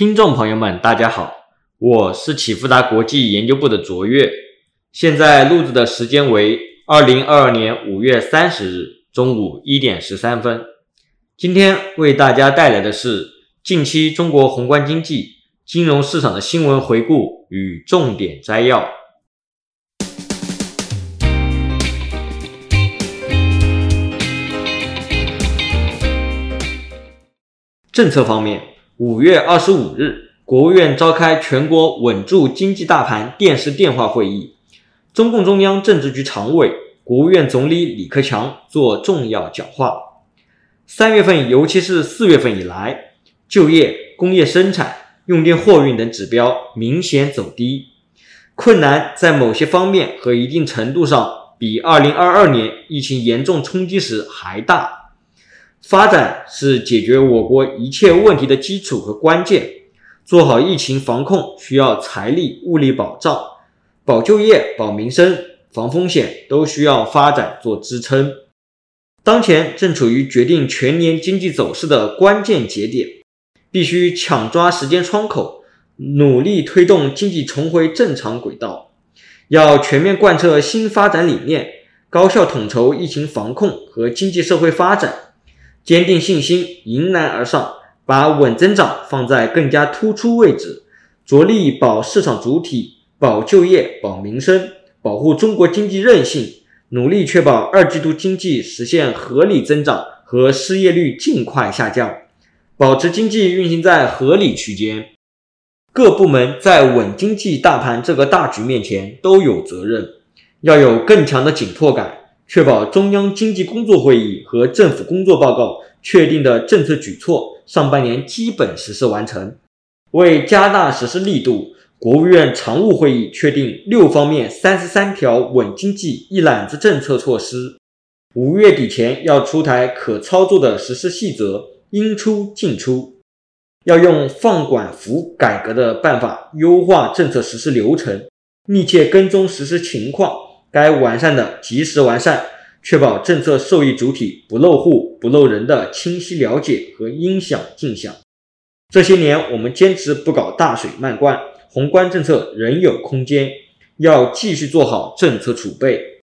听众朋友们，大家好，我是启富达国际研究部的卓越，现在录制的时间为二零二二年五月三十日中午一点十三分。今天为大家带来的是近期中国宏观经济、金融市场的新闻回顾与重点摘要。政策方面。五月二十五日，国务院召开全国稳住经济大盘电视电话会议，中共中央政治局常委、国务院总理李克强作重要讲话。三月份，尤其是四月份以来，就业、工业生产、用电货运等指标明显走低，困难在某些方面和一定程度上比二零二二年疫情严重冲击时还大。发展是解决我国一切问题的基础和关键。做好疫情防控需要财力、物力保障，保就业、保民生、防风险都需要发展做支撑。当前正处于决定全年经济走势的关键节点，必须抢抓时间窗口，努力推动经济重回正常轨道。要全面贯彻新发展理念，高效统筹疫情防控和经济社会发展。坚定信心，迎难而上，把稳增长放在更加突出位置，着力保市场主体、保就业、保民生，保护中国经济韧性，努力确保二季度经济实现合理增长和失业率尽快下降，保持经济运行在合理区间。各部门在稳经济大盘这个大局面前都有责任，要有更强的紧迫感。确保中央经济工作会议和政府工作报告确定的政策举措上半年基本实施完成。为加大实施力度，国务院常务会议确定六方面三十三条稳经济一揽子政策措施，五月底前要出台可操作的实施细则，应出尽出。要用放管服改革的办法优化政策实施流程，密切跟踪实施情况。该完善的及时完善，确保政策受益主体不漏户、不漏人的清晰了解和应响尽享。这些年，我们坚持不搞大水漫灌，宏观政策仍有空间，要继续做好政策储备，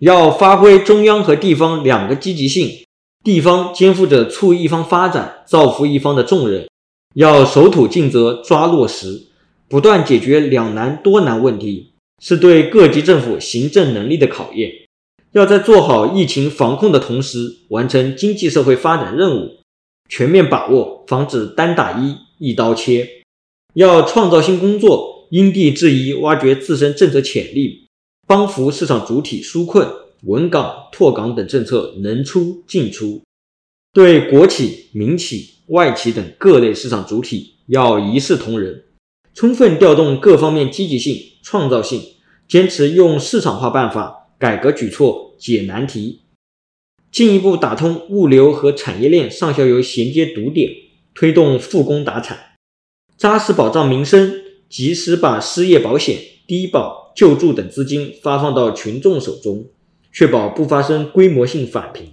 要发挥中央和地方两个积极性。地方肩负着促一方发展、造福一方的重任，要守土尽责、抓落实，不断解决两难多难问题。是对各级政府行政能力的考验。要在做好疫情防控的同时，完成经济社会发展任务，全面把握，防止单打一、一刀切。要创造新工作，因地制宜挖掘自身政策潜力，帮扶市场主体纾困、稳岗、拓岗等政策能出尽出。对国企、民企、外企等各类市场主体要一视同仁。充分调动各方面积极性、创造性，坚持用市场化办法改革举措解难题，进一步打通物流和产业链上下游衔接堵点，推动复工达产，扎实保障民生，及时把失业保险、低保、救助等资金发放到群众手中，确保不发生规模性返贫。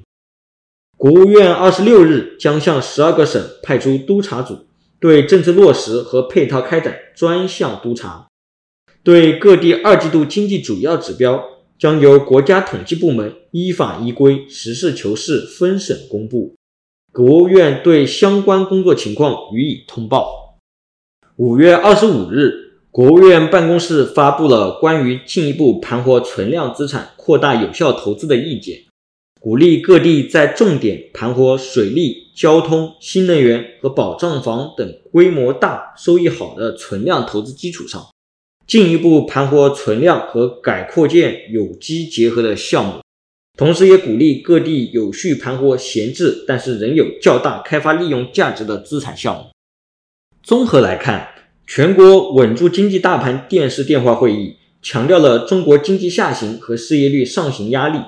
国务院二十六日将向十二个省派出督查组。对政策落实和配套开展专项督查，对各地二季度经济主要指标将由国家统计部门依法依规、实事求是分省公布，国务院对相关工作情况予以通报。五月二十五日，国务院办公室发布了关于进一步盘活存量资产、扩大有效投资的意见。鼓励各地在重点盘活水利、交通、新能源和保障房等规模大、收益好的存量投资基础上，进一步盘活存量和改扩建有机结合的项目。同时，也鼓励各地有序盘活闲置但是仍有较大开发利用价值的资产项目。综合来看，全国稳住经济大盘电视电话会议强调了中国经济下行和失业率上行压力。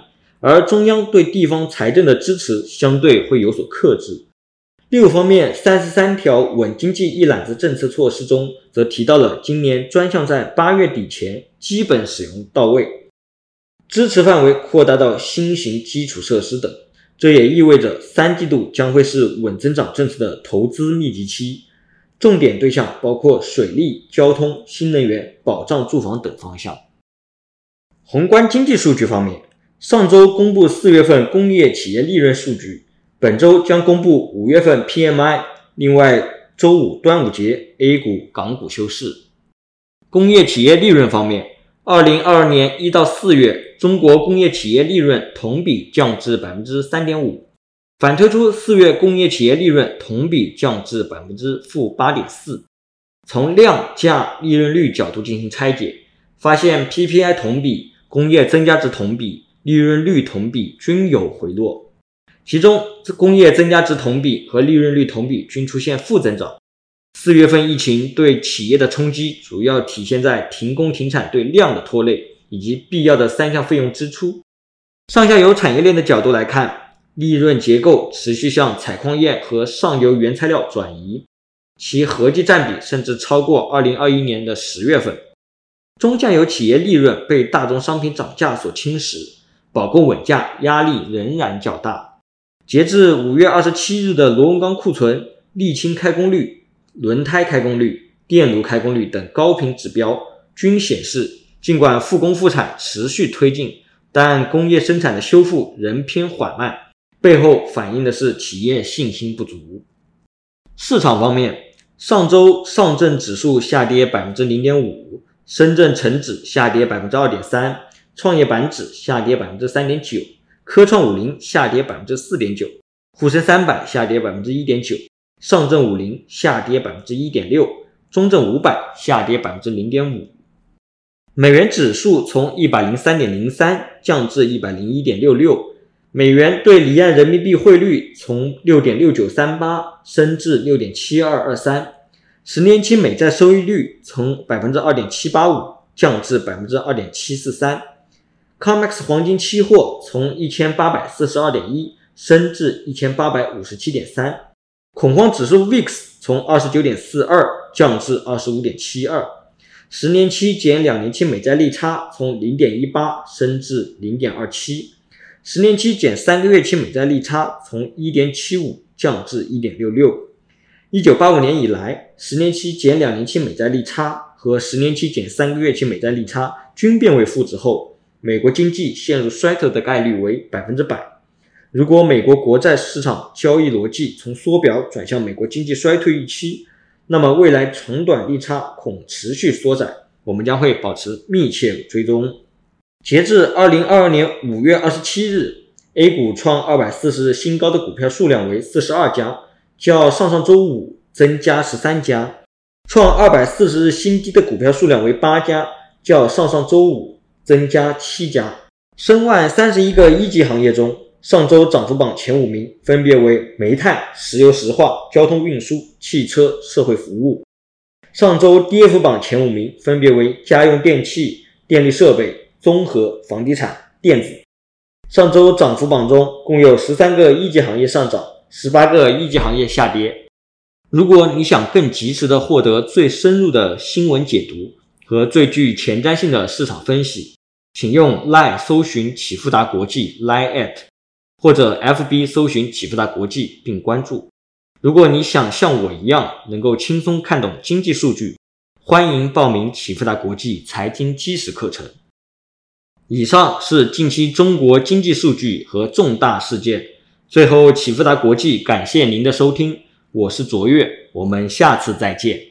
而中央对地方财政的支持相对会有所克制。六方面三十三条稳经济一揽子政策措施中，则提到了今年专项在八月底前基本使用到位，支持范围扩大到新型基础设施等。这也意味着三季度将会是稳增长政策的投资密集期，重点对象包括水利、交通、新能源、保障住房等方向。宏观经济数据方面，上周公布四月份工业企业利润数据，本周将公布五月份 PMI。另外，周五端午节，A 股、港股休市。工业企业利润方面，二零二二年一到四月，中国工业企业利润同比降至百分之三点五。反推出四月工业企业利润同比降至百分之负八点四。从量价利润率角度进行拆解，发现 PPI 同比、工业增加值同比、利润率同比均有回落，其中工业增加值同比和利润率同比均出现负增长。四月份疫情对企业的冲击主要体现在停工停产对量的拖累，以及必要的三项费用支出。上下游产业链的角度来看。利润结构持续向采矿业和上游原材料转移，其合计占比甚至超过2021年的十月份。中下游企业利润被大宗商品涨价所侵蚀，保供稳价压力仍然较大。截至5月27日的螺纹钢库存、沥青开工率、轮胎开工率、电炉开工率等高频指标均显示，尽管复工复产持续推进，但工业生产的修复仍偏缓慢。背后反映的是企业信心不足。市场方面，上周上证指数下跌百分之零点五，深圳成指下跌百分之二点三，创业板指下跌百分之三点九，科创五零下跌百分之四点九，沪深三百下跌百分之一点九，上证五零下跌百分之一点六，中证五百下跌百分之零点五。美元指数从一百零三点零三降至一百零一点六六。美元对离岸人民币汇率从六点六九三八升至六点七二二三，十年期美债收益率从百分之二点七八五降至百分之二点七四三，COMEX 黄金期货从一千八百四十二点一升至一千八百五十七点三，恐慌指数 VIX 从二十九点四二降至二十五点七二，十年期减两年期美债利差从零点一八升至零点二七。十年期减三个月期美债利差从一点七五降至一点六六。一九八五年以来，十年期减两年期美债利差和十年期减三个月期美债利差均变为负值后，美国经济陷入衰退的概率为百分之百。如果美国国债市场交易逻辑从缩表转向美国经济衰退预期，那么未来长短利差恐持续缩窄。我们将会保持密切追踪。截至二零二二年五月二十七日，A 股创二百四十日新高的股票数量为四十二家，较上上周五增加十三家；创二百四十日新低的股票数量为八家，较上上周五增加七家。申万三十一个一级行业中，上周涨幅榜前五名分别为煤炭、石油石化、交通运输、汽车、社会服务；上周跌幅榜前五名分别为家用电器、电力设备。综合、房地产、电子，上周涨幅榜中共有十三个一级行业上涨，十八个一级行业下跌。如果你想更及时的获得最深入的新闻解读和最具前瞻性的市场分析，请用 Line 搜寻启富达国际 Line at，或者 FB 搜寻启富达国际并关注。如果你想像我一样能够轻松看懂经济数据，欢迎报名启富达国际财经基石课程。以上是近期中国经济数据和重大事件。最后，启富达国际感谢您的收听，我是卓越，我们下次再见。